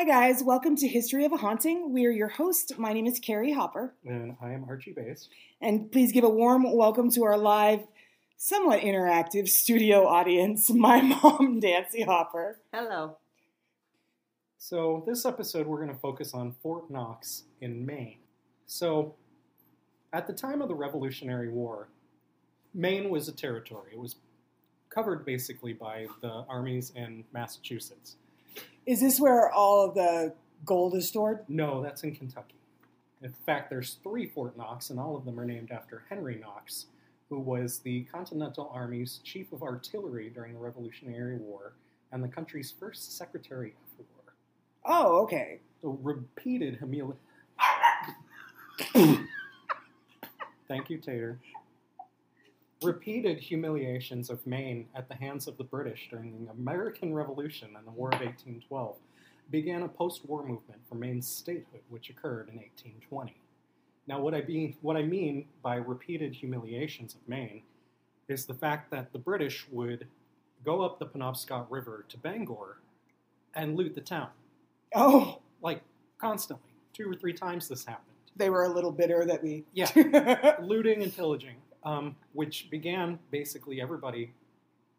Hi, guys. Welcome to History of a Haunting. We are your host. My name is Carrie Hopper. And I am Archie Bass. And please give a warm welcome to our live, somewhat interactive studio audience, my mom, Nancy Hopper. Hello. So, this episode, we're going to focus on Fort Knox in Maine. So, at the time of the Revolutionary War, Maine was a territory. It was covered basically by the armies in Massachusetts. Is this where all of the gold is stored? No, that's in Kentucky. In fact, there's three Fort Knox, and all of them are named after Henry Knox, who was the Continental Army's chief of artillery during the Revolutionary War and the country's first Secretary of War. Oh, okay. So repeated humili- Thank you, Tater. Repeated humiliations of Maine at the hands of the British during the American Revolution and the War of 1812 began a post-war movement for Maine's statehood, which occurred in 1820. Now, what I, be, what I mean by repeated humiliations of Maine is the fact that the British would go up the Penobscot River to Bangor and loot the town, Oh, like constantly. Two or three times this happened. they were a little bitter that we. Yeah. looting and pillaging, um, which began basically everybody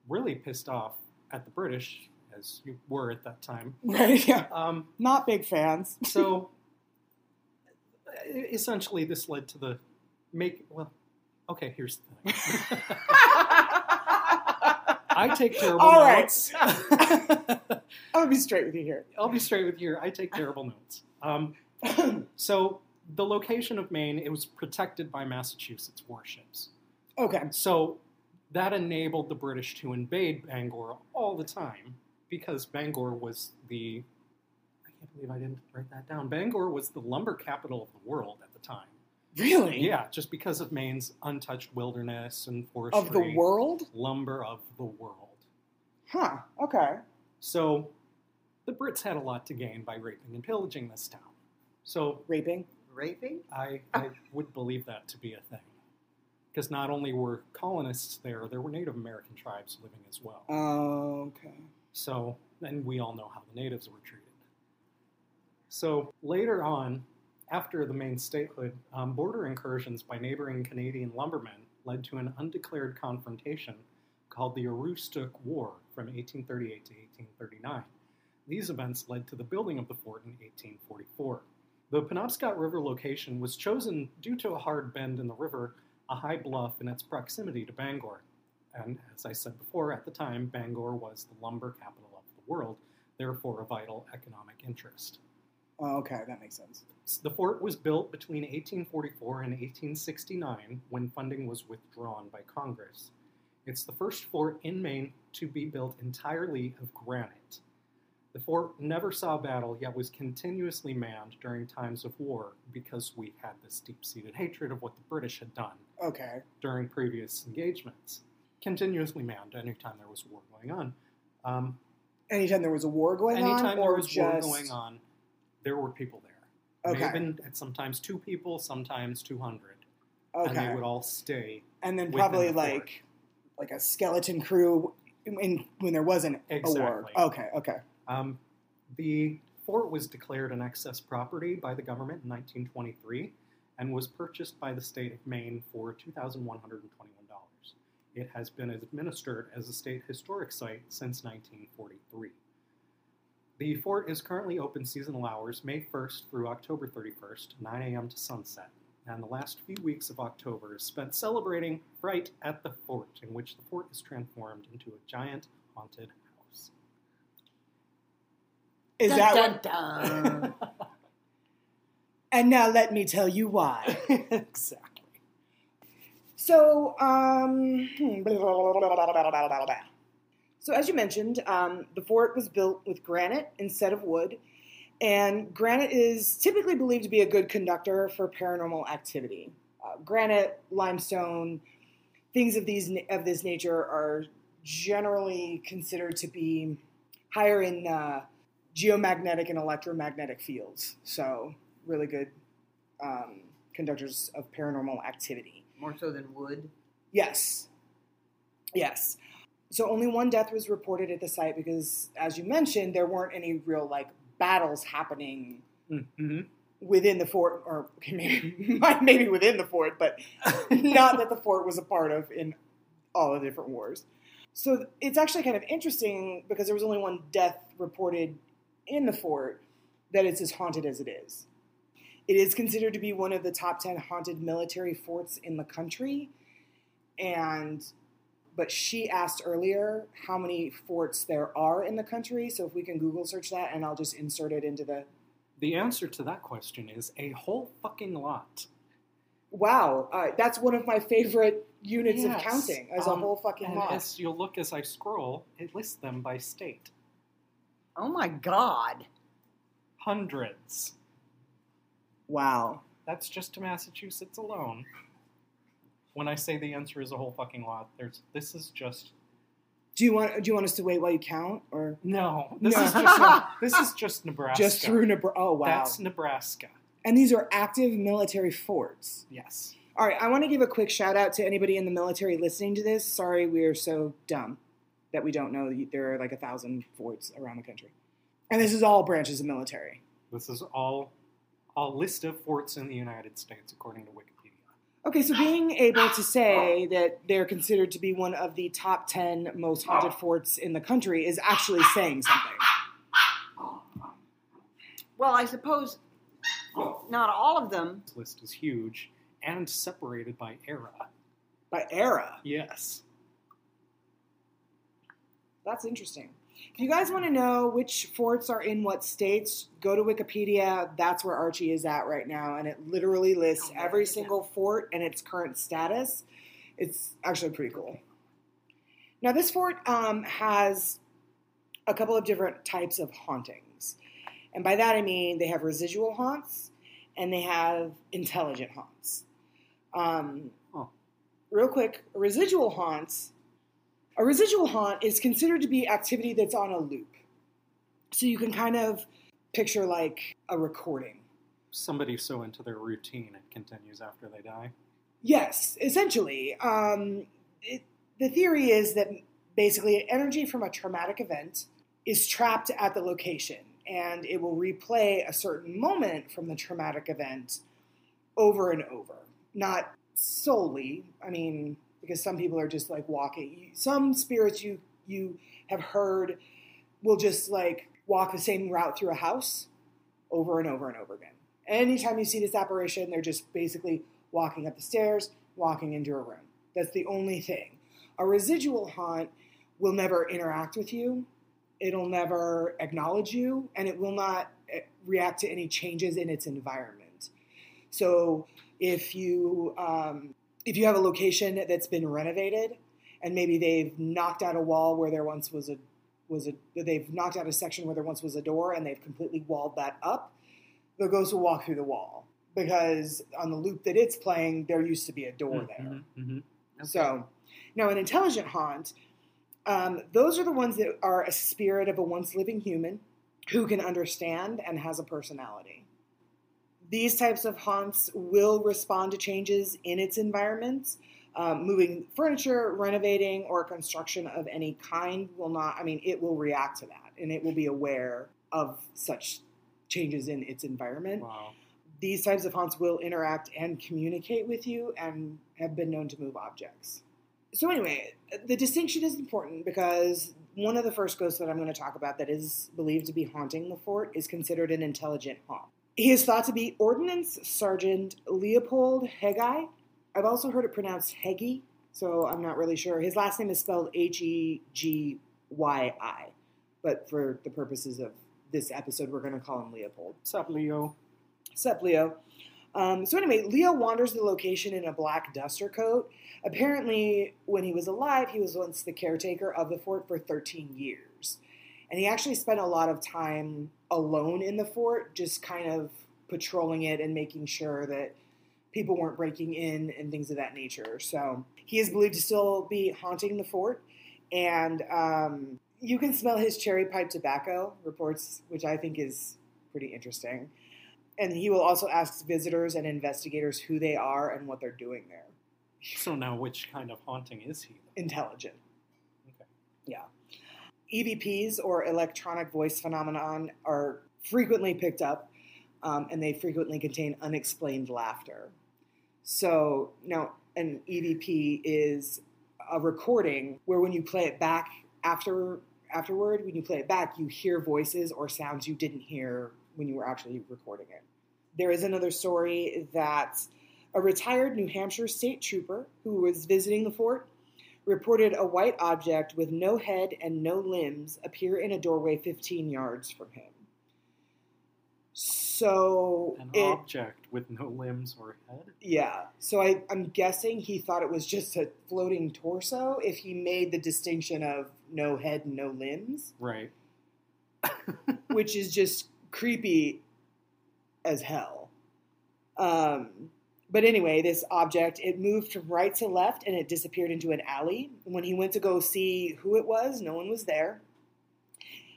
really pissed off at the British, as you were at that time. right, yeah. Um, Not big fans. so essentially, this led to the make. Well, okay, here's the thing. I take terrible All right. notes. I'm gonna be straight with you here. I'll be straight with you. I take terrible notes. Um, so the location of Maine, it was protected by Massachusetts warships. okay. So that enabled the British to invade Bangor all the time because Bangor was the I can't believe I didn't write that down. Bangor was the lumber capital of the world at the time. Really? Yeah, just because of Maine's untouched wilderness and forestry. Of the world? Lumber of the world. Huh. Okay. So the Brits had a lot to gain by raping and pillaging this town. So Raping? Raping? I, I would believe that to be a thing. Because not only were colonists there, there were Native American tribes living as well. Okay. So, and we all know how the natives were treated. So, later on, after the Maine statehood, um, border incursions by neighboring Canadian lumbermen led to an undeclared confrontation called the Aroostook War from 1838 to 1839. These events led to the building of the fort in 1844. The Penobscot River location was chosen due to a hard bend in the river, a high bluff, and its proximity to Bangor. And as I said before, at the time, Bangor was the lumber capital of the world, therefore a vital economic interest. Oh, okay, that makes sense. The fort was built between 1844 and 1869 when funding was withdrawn by Congress. It's the first fort in Maine to be built entirely of granite. The fort never saw battle, yet was continuously manned during times of war because we had this deep seated hatred of what the British had done Okay. during previous engagements. Continuously manned anytime there was war going on. Um, Anytime there was a war going on. anytime there was just war going on, there were people there. Okay. sometimes two people, sometimes 200. And they would all stay. and then probably the fort. like like a skeleton crew in, when there wasn't a war. Okay, okay. Um, the fort was declared an excess property by the government in 1923 and was purchased by the state of Maine for $2,121. It has been administered as a state historic site since 1943. The fort is currently open seasonal hours May 1st through October 31st, 9 a.m. to sunset, and the last few weeks of October is spent celebrating Fright at the Fort, in which the fort is transformed into a giant haunted house. Is dun, that dun, what? Dun. and now let me tell you why. exactly. So, um, hmm. so as you mentioned, um, the fort was built with granite instead of wood, and granite is typically believed to be a good conductor for paranormal activity. Uh, granite, limestone, things of these of this nature are generally considered to be higher in uh, geomagnetic and electromagnetic fields. So, really good um, conductors of paranormal activity. More so than wood. Yes. Yes. So only one death was reported at the site because, as you mentioned, there weren't any real like battles happening hmm within the fort, or maybe maybe within the fort, but not that the fort was a part of in all the different wars. So it's actually kind of interesting because there was only one death reported in the fort that it's as haunted as it is. It is considered to be one of the top 10 haunted military forts in the country. And but she asked earlier how many forts there are in the country, so if we can Google search that and I'll just insert it into the The answer to that question is a whole fucking lot. Wow, uh, that's one of my favorite units of counting as a Um, whole fucking lot. as you'll look as I scroll, it lists them by state. Oh my God. Hundreds. Wow. That's just to Massachusetts alone. When I say the answer is a whole fucking lot, there's this is just Do you want do you want us to wait while you count or no. This No. is just this is just Nebraska. just through Nebraska? Oh wow. That's Nebraska. and these are active military forts. Yes. All right, I want to give a quick shout out to anybody in the military listening to this. Sorry, we are so dumb that we don't know that there are like a thousand forts around the country. And this is all branches of military. This is all a list of forts in the United States according to Wikipedia. Okay, so being able to say that they're considered to be one of the top 10 most haunted forts in the country is actually saying something. Well, I suppose not all of them. This list is huge and separated by era. By era. Yes. That's interesting. If you guys want to know which forts are in what states, go to Wikipedia. That's where Archie is at right now, and it literally lists Oh, every yeah. single fort and its current status. It's actually pretty cool. Now, this fort um, has a couple of different types of hauntings. And by that I mean they have residual haunts and they have intelligent haunts. Um, Oh. Real quick, residual haunts a residual haunt is considered to be activity that's on a loop. So you can kind of picture like a recording. Somebody so into their routine it continues after they die. Yes, essentially. Um, it, the theory is that basically energy from a traumatic event is trapped at the location and it will replay a certain moment from the traumatic event over and over. Not solely, I mean, because some people are just like walking. Some spirits you you have heard will just like walk the same route through a house over and over and over again. Anytime you see this apparition, they're just basically walking up the stairs, walking into a room. That's the only thing. A residual haunt will never interact with you. It'll never acknowledge you, and it will not eh, react to any changes in its environment. So if you um, if you have a location that's been renovated, and maybe they've knocked out a wall where there once was a was a they've knocked out a section where there once was a door, and they've completely walled that up, the ghost will walk through the wall because on the loop that it's playing, there used to be a door there. Mhm, mhm. So, now an intelligent haunt, um, those are the ones that are a spirit of a once living human who can understand and has a personality. These types of haunts will respond to changes in its environment. Um, moving furniture, renovating, or construction of any kind will not, I mean, it will react to that and it will be aware of such changes in its environment Wow. these types of haunts will interact and communicate with you and have been known to move objects. So, anyway, the distinction is important because one of the first ghosts that I'm going to talk about that is believed to be haunting the fort is considered an intelligent haunt. He is thought to be Ordnance Sergeant Leopold Hegyi. I've also heard it pronounced Heggy, so I'm not really sure. His last name is spelled H E G Y I, but for the purposes of this episode, we're going to call him Leopold. What's up, Leo? Sup, Leo. Um, so anyway, Leo wanders the location in a black duster coat. Apparently, when he was alive, he was once the caretaker of the fort for 13 years. And he actually spent a lot of time alone in the fort, just kind of patrolling it and making sure that people weren't breaking in and things of that nature. So he is believed to still be haunting the fort. And um, you can smell his cherry pipe tobacco reports, which I think is pretty interesting and he will also ask visitors and investigators who they are and what they're doing there. So now, which kind of haunting is he? Intelligent. Okay. Yeah. EVPs or electronic voice phenomenon are frequently picked up, um, and they frequently contain unexplained laughter. So now, an EVP is a recording where when you play it back after afterward, when you play it back, you hear voices or sounds you didn't hear when you were actually recording it. There is another story that a retired New Hampshire state trooper who was visiting the fort reported a white object with no head and no limbs appear in a doorway 15 yards from him. So An it, object with no limbs or head. yeah. So I, I'm guessing he thought it was just a floating torso if he made the distinction of no head and no limbs, Right. which is just creepy as hell. Um, but anyway, this object it moved from right to left and it disappeared into an alley. When he went to go see who it was, no one was there.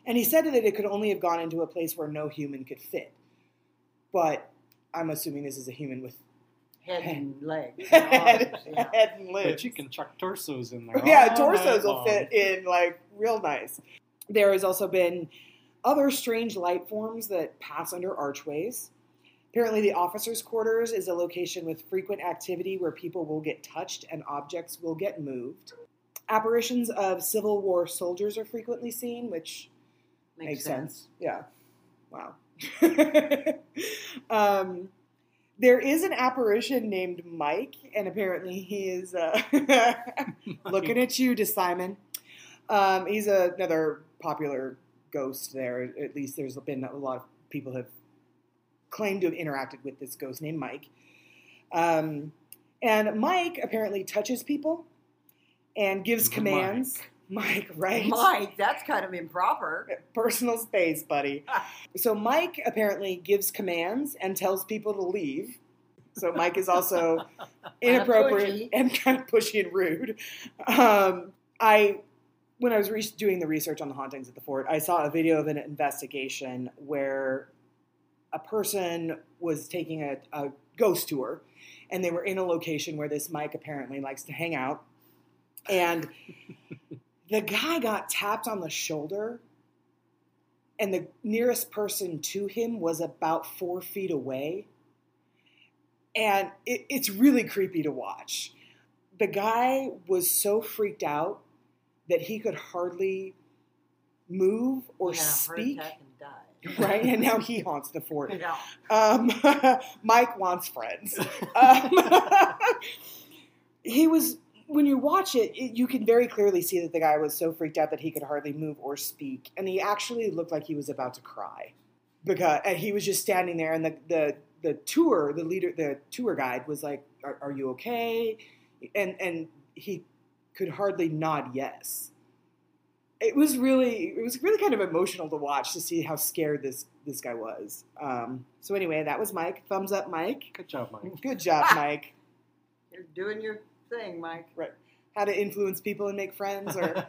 And he said that it could only have gone into a place where no human could fit. But I'm assuming this is a human with Head and legs. Oh, and head, yeah. head and legs. But you can chuck torsos in there. yeah, torsos will fit in like real nice. There has also been other strange light forms that pass under archways. Apparently, the officers' quarters is a location with frequent activity where people will get touched and objects will get moved. Apparitions of Civil War soldiers are frequently seen, which makes, sense. Yeah. Wow. um, there is an apparition named Mike, and apparently he is uh, looking at you, to Simon. Um, he's another popular ghost there. At least there's been a lot of people have claimed to have interacted with this ghost named Mike. Um, and Mike apparently touches people and gives commands. Mike, right? Mike, that's kind of improper. personal space, buddy. So Mike apparently gives commands and tells people to leave. So Mike is also inappropriate and kind of pushy and rude. Um, I, when I was re- doing the research on the hauntings at the fort, I saw a video of an investigation where a person was taking a, a ghost tour, and they were in a location where this Mike apparently likes to hang out, and the guy got tapped on the shoulder and the nearest person to him was about four feet away. And it, it's really creepy to watch. The guy was so freaked out that he could hardly move or He had a heart speak. attack and died. Right, and now he haunts the fort. Yeah. Um, Mike wants friends. Um, he was when you watch it, it, you can very clearly see that the guy was so freaked out that he could hardly move or speak, and he actually looked like he was about to cry because he was just standing there, and the the the tour, the leader, the tour guide was like, "Are, are you okay?" And and he could hardly nod yes. It was really it was really kind of emotional to watch to see how scared this this guy was. Um, so anyway, that was Mike. Thumbs up, Mike. Good job, Mike. Good job, Mike. You're doing your thing, Mike. Right. How to influence people and make friends, or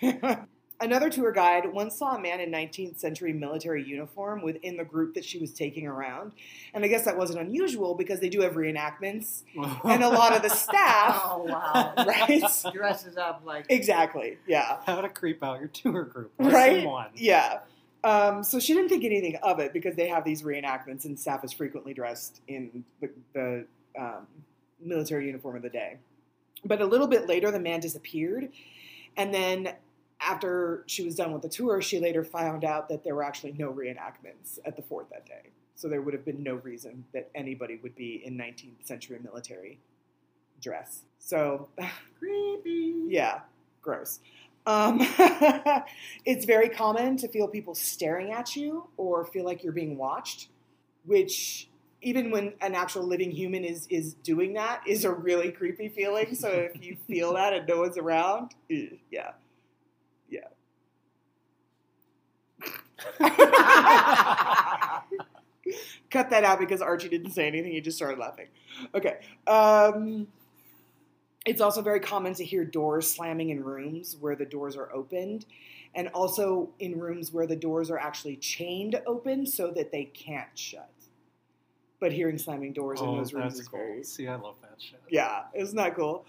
Another tour guide once saw a man in 19th century military uniform within the group that she was taking around. And I guess that wasn't unusual because they do have reenactments. And a lot of the staff, Oh wow! right? Dresses up like Exactly, yeah. How to creep out your tour group. Right? Lesson one. Yeah. Um, so she didn't think anything of it because they have these reenactments and staff is frequently dressed in the, the um, military uniform of the day. But a little bit later, the man disappeared. And then after she was done with the tour, she later found out that there were actually no reenactments at the fort that day. So there would have been no reason that anybody would be in 19th century military dress. So creepy. yeah, gross. Um, it's very common to feel people staring at you or feel like you're being watched, which even when an actual living human is is doing that is a really creepy feeling. So if you feel that and no one's around, eh, yeah, yeah. Cut that out because Archie didn't say anything. He just started laughing. Okay. Um, it's also very common to hear doors slamming in rooms where the doors are opened, and also in rooms where the doors are actually chained open so that they can't shut. But hearing slamming doors in Oh, those rooms is cool. very See, I love that shit. yeah, isn't that cool?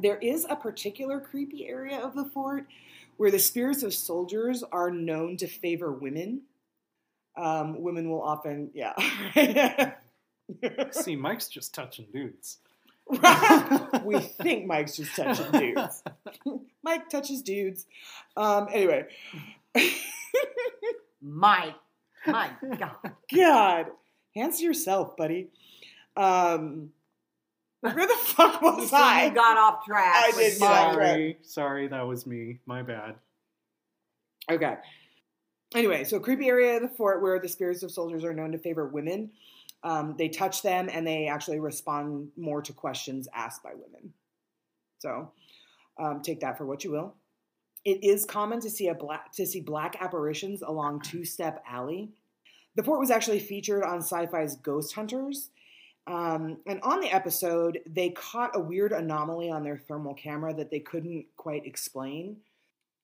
There is a particular creepy area of the fort where the spirits of soldiers are known to favor women. um, women will often, yeah. See, Mike's just touching dudes. we think Mike's just touching dudes. Mike touches dudes. Um, anyway. My, my God. God. Hands to yourself, buddy. Um, where the fuck was see, I? you got off track. I with did get off my- track. Sorry, sorry, that was me. My bad. Okay. Anyway, so creepy area of the fort where the spirits of soldiers are known to favor women. Um, they touch them and they actually respond more to questions asked by women. So um, take that for what you will. It is common to see a black to see black apparitions along Two Step Alley. The fort was actually featured on Sci-Fi's Ghost Hunters, um, and on the episode, they caught a weird anomaly on their thermal camera that they couldn't quite explain.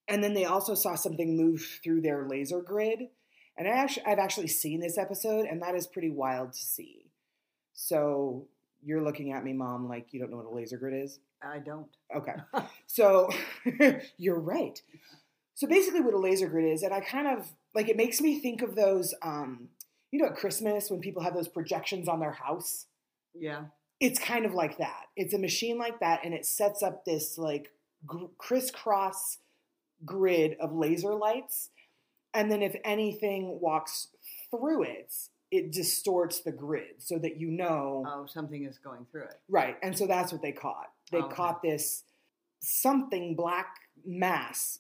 And then they also saw something move through their laser grid. And I actually, I've actually seen this episode, and that is pretty wild to see. So you're looking at me, mom, like you don't know what a laser grid is. I don't. Okay. So you're right. So basically, what a laser grid is, and I kind of like it makes me think of those, um, you know, at Christmas when people have those projections on their house. Yeah. It's kind of like that. It's a machine like that, and it sets up this like gr- crisscross grid of laser lights. And then if anything walks through it, it distorts the grid so that you know Oh, something is going through it. Right. And so that's what they caught. They oh, Okay. caught this something black mass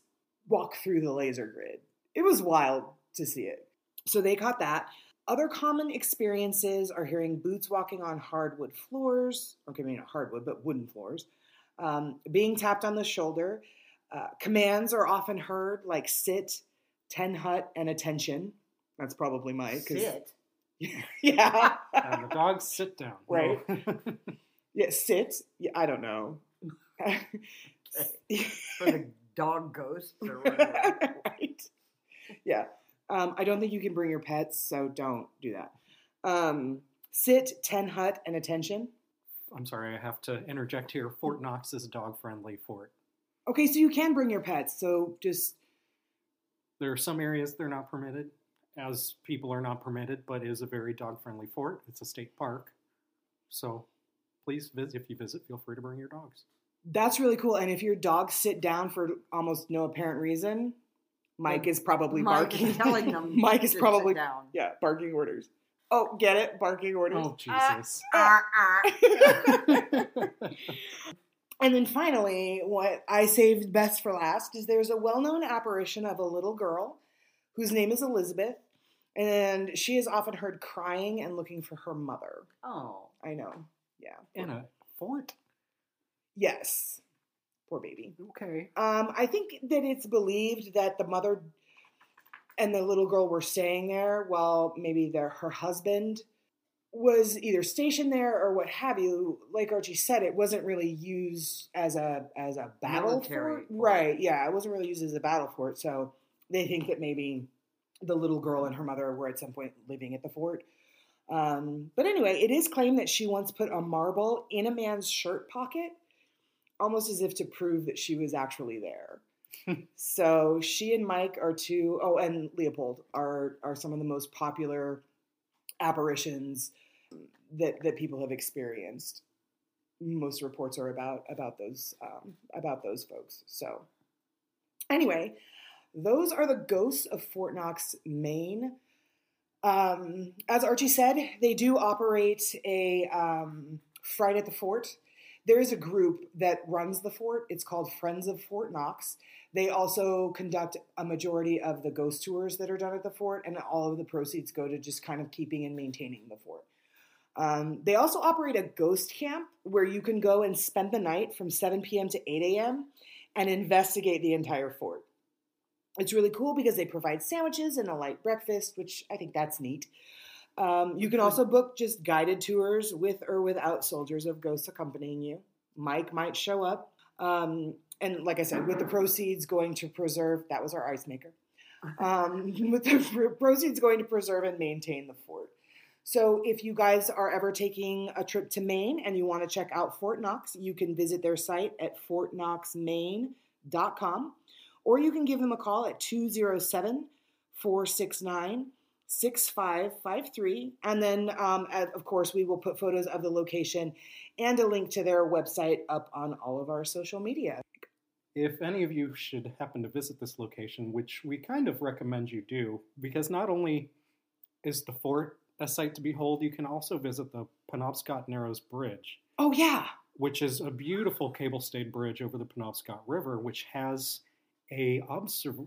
walk through the laser grid. It was wild to see it. So they caught that. Other common experiences are hearing boots walking on hardwood floors. Okay, maybe not hardwood, but wooden floors. Um, being tapped on the shoulder. Uh, commands are often heard like sit, ten hut, and attention. That's probably Mike. 'cause- Sit. yeah. And the dogs sit down. Right. Yeah, sit. Yeah, I don't know. For the dog ghosts or whatever. right. Yeah. Um, I don't think you can bring your pets, so don't do that. Um, sit, ten hut, and attention. I'm sorry, I have to interject here. Fort Knox is a dog friendly fort. Okay, so you can bring your pets. So just There are some areas they're not permitted, as people are not permitted, but it is a very dog friendly fort. It's a state park. So please visit if you visit, feel free to bring your dogs. that's really cool. And if your dogs sit down for almost no apparent reason, Mike is probably Mike barking. is telling them. Mike is to sit probably down. yeah barking orders. Oh, get it? Barking orders. Oh Jesus. Ah, ah. And then finally, what I saved best for last is there's a well known apparition of a little girl whose name is Elizabeth, and she is often heard crying and looking for her mother. oh. I know. Yeah. In a fort? Yes. Poor baby. Okay. Um, I think that it's believed that the mother and the little girl were staying there while maybe their her husband was either stationed there or what have you. Like Archie said, it wasn't really used as a as a battle Military fort. fort. Right? Yeah, it wasn't really used as a battle fort. So they think that maybe the little girl and her mother were at some point living at the fort. Um, but anyway, it is claimed that she once put a marble in a man's shirt pocket, almost as if to prove that she was actually there. so she and Mike are two oh and Leopold are are some of the most popular apparitions that that people have experienced. Most reports are about about those um, about those folks. So anyway, those are the ghosts of Fort Knox, Maine. Um, as Archie said, they do operate a um, Fright at the Fort. There is a group that runs the fort. It's called Friends of Fort Knox. They also conduct a majority of the ghost tours that are done at the fort, and all of the proceeds go to just kind of keeping and maintaining the fort. Um, they also operate a ghost camp where you can go and spend the night from 7 p.m. to 8 a.m. and investigate the entire fort. It's really cool because they provide sandwiches and a light breakfast, which I think that's neat. Um, you can also book just guided tours with or without soldiers of ghosts accompanying you. Mike might show up. Um, and like I said, with the proceeds going to preserve, that was our ice maker. Um, with the proceeds going to preserve and maintain the fort. So if you guys are ever taking a trip to Maine and you want to check out Fort Knox, you can visit their site at fortknoxmaine.com or you can give them a call at 207 469 6553. And then, um, of course, we will put photos of the location and a link to their website up on all of our social media. If any of you should happen to visit this location, which we kind of recommend you do, because not only is the fort a sight to behold, you can also visit the Penobscot Narrows Bridge, Oh, yeah. which is a beautiful cable stayed bridge over the Penobscot River, which has a observ-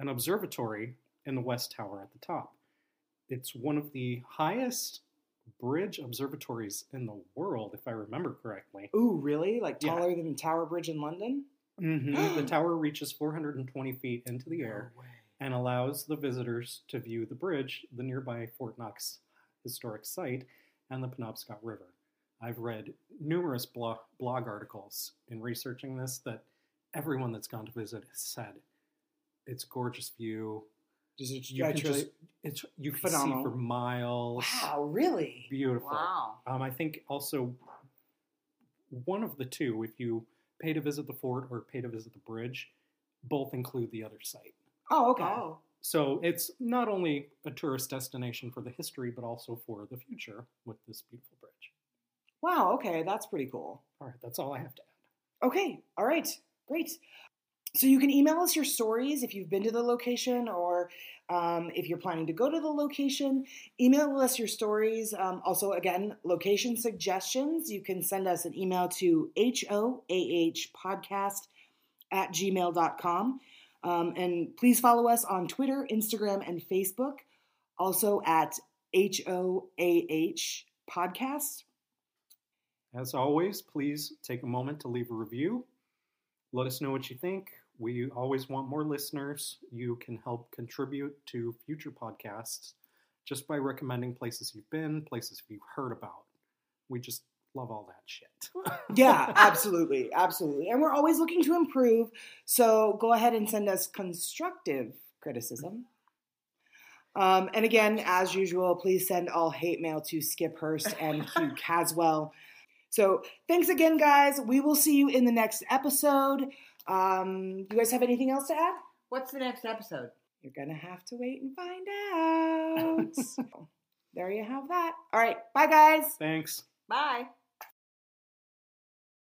an observatory in the West Tower at the top. It's one of the highest bridge observatories in the world, if I remember correctly. Ooh, really? Like Yeah. taller than Tower Bridge in London? hmm the tower reaches 420 feet into the air and allows the visitors to view the bridge, the nearby Fort Knox historic site, and the Penobscot River. I've read numerous blog, blog articles in researching this that everyone that's gone to visit has said it's gorgeous view. You yeah, can just- just it's you can phenomenal. see for miles. wow, really? Beautiful. Wow. Um, I think also one of the two, if you pay to visit the fort or pay to visit the bridge, both include the other site. Oh, okay. Oh. So it's not only a tourist destination for the history, but also for the future with this beautiful bridge. Wow, okay, that's pretty cool. All right, that's all I have to add. Okay, all right, great. So you can email us your stories if you've been to the location or um, if you're planning to go to the location. Email us your stories. Um, also, again, location suggestions. You can send us an email to hoahpodcast at gmail.com. Um, and please follow us on Twitter, Instagram, and Facebook. Also at HOAH Podcast. As always, please take a moment to leave a review. Let us know what you think. We always want more listeners. You can help contribute to future podcasts just by recommending places you've been, places you've heard about. We just love all that shit. Yeah, absolutely, absolutely. And we're always looking to improve. So go ahead and send us constructive criticism. Um, and again, as usual, please send all hate mail to Skip Hurst and Q Caswell. So thanks again, guys. We will see you in the next episode. Um, you guys have anything else to add? What's the next episode? You're gonna have to wait and find out. there you have that. All right, bye, guys. Thanks. Bye.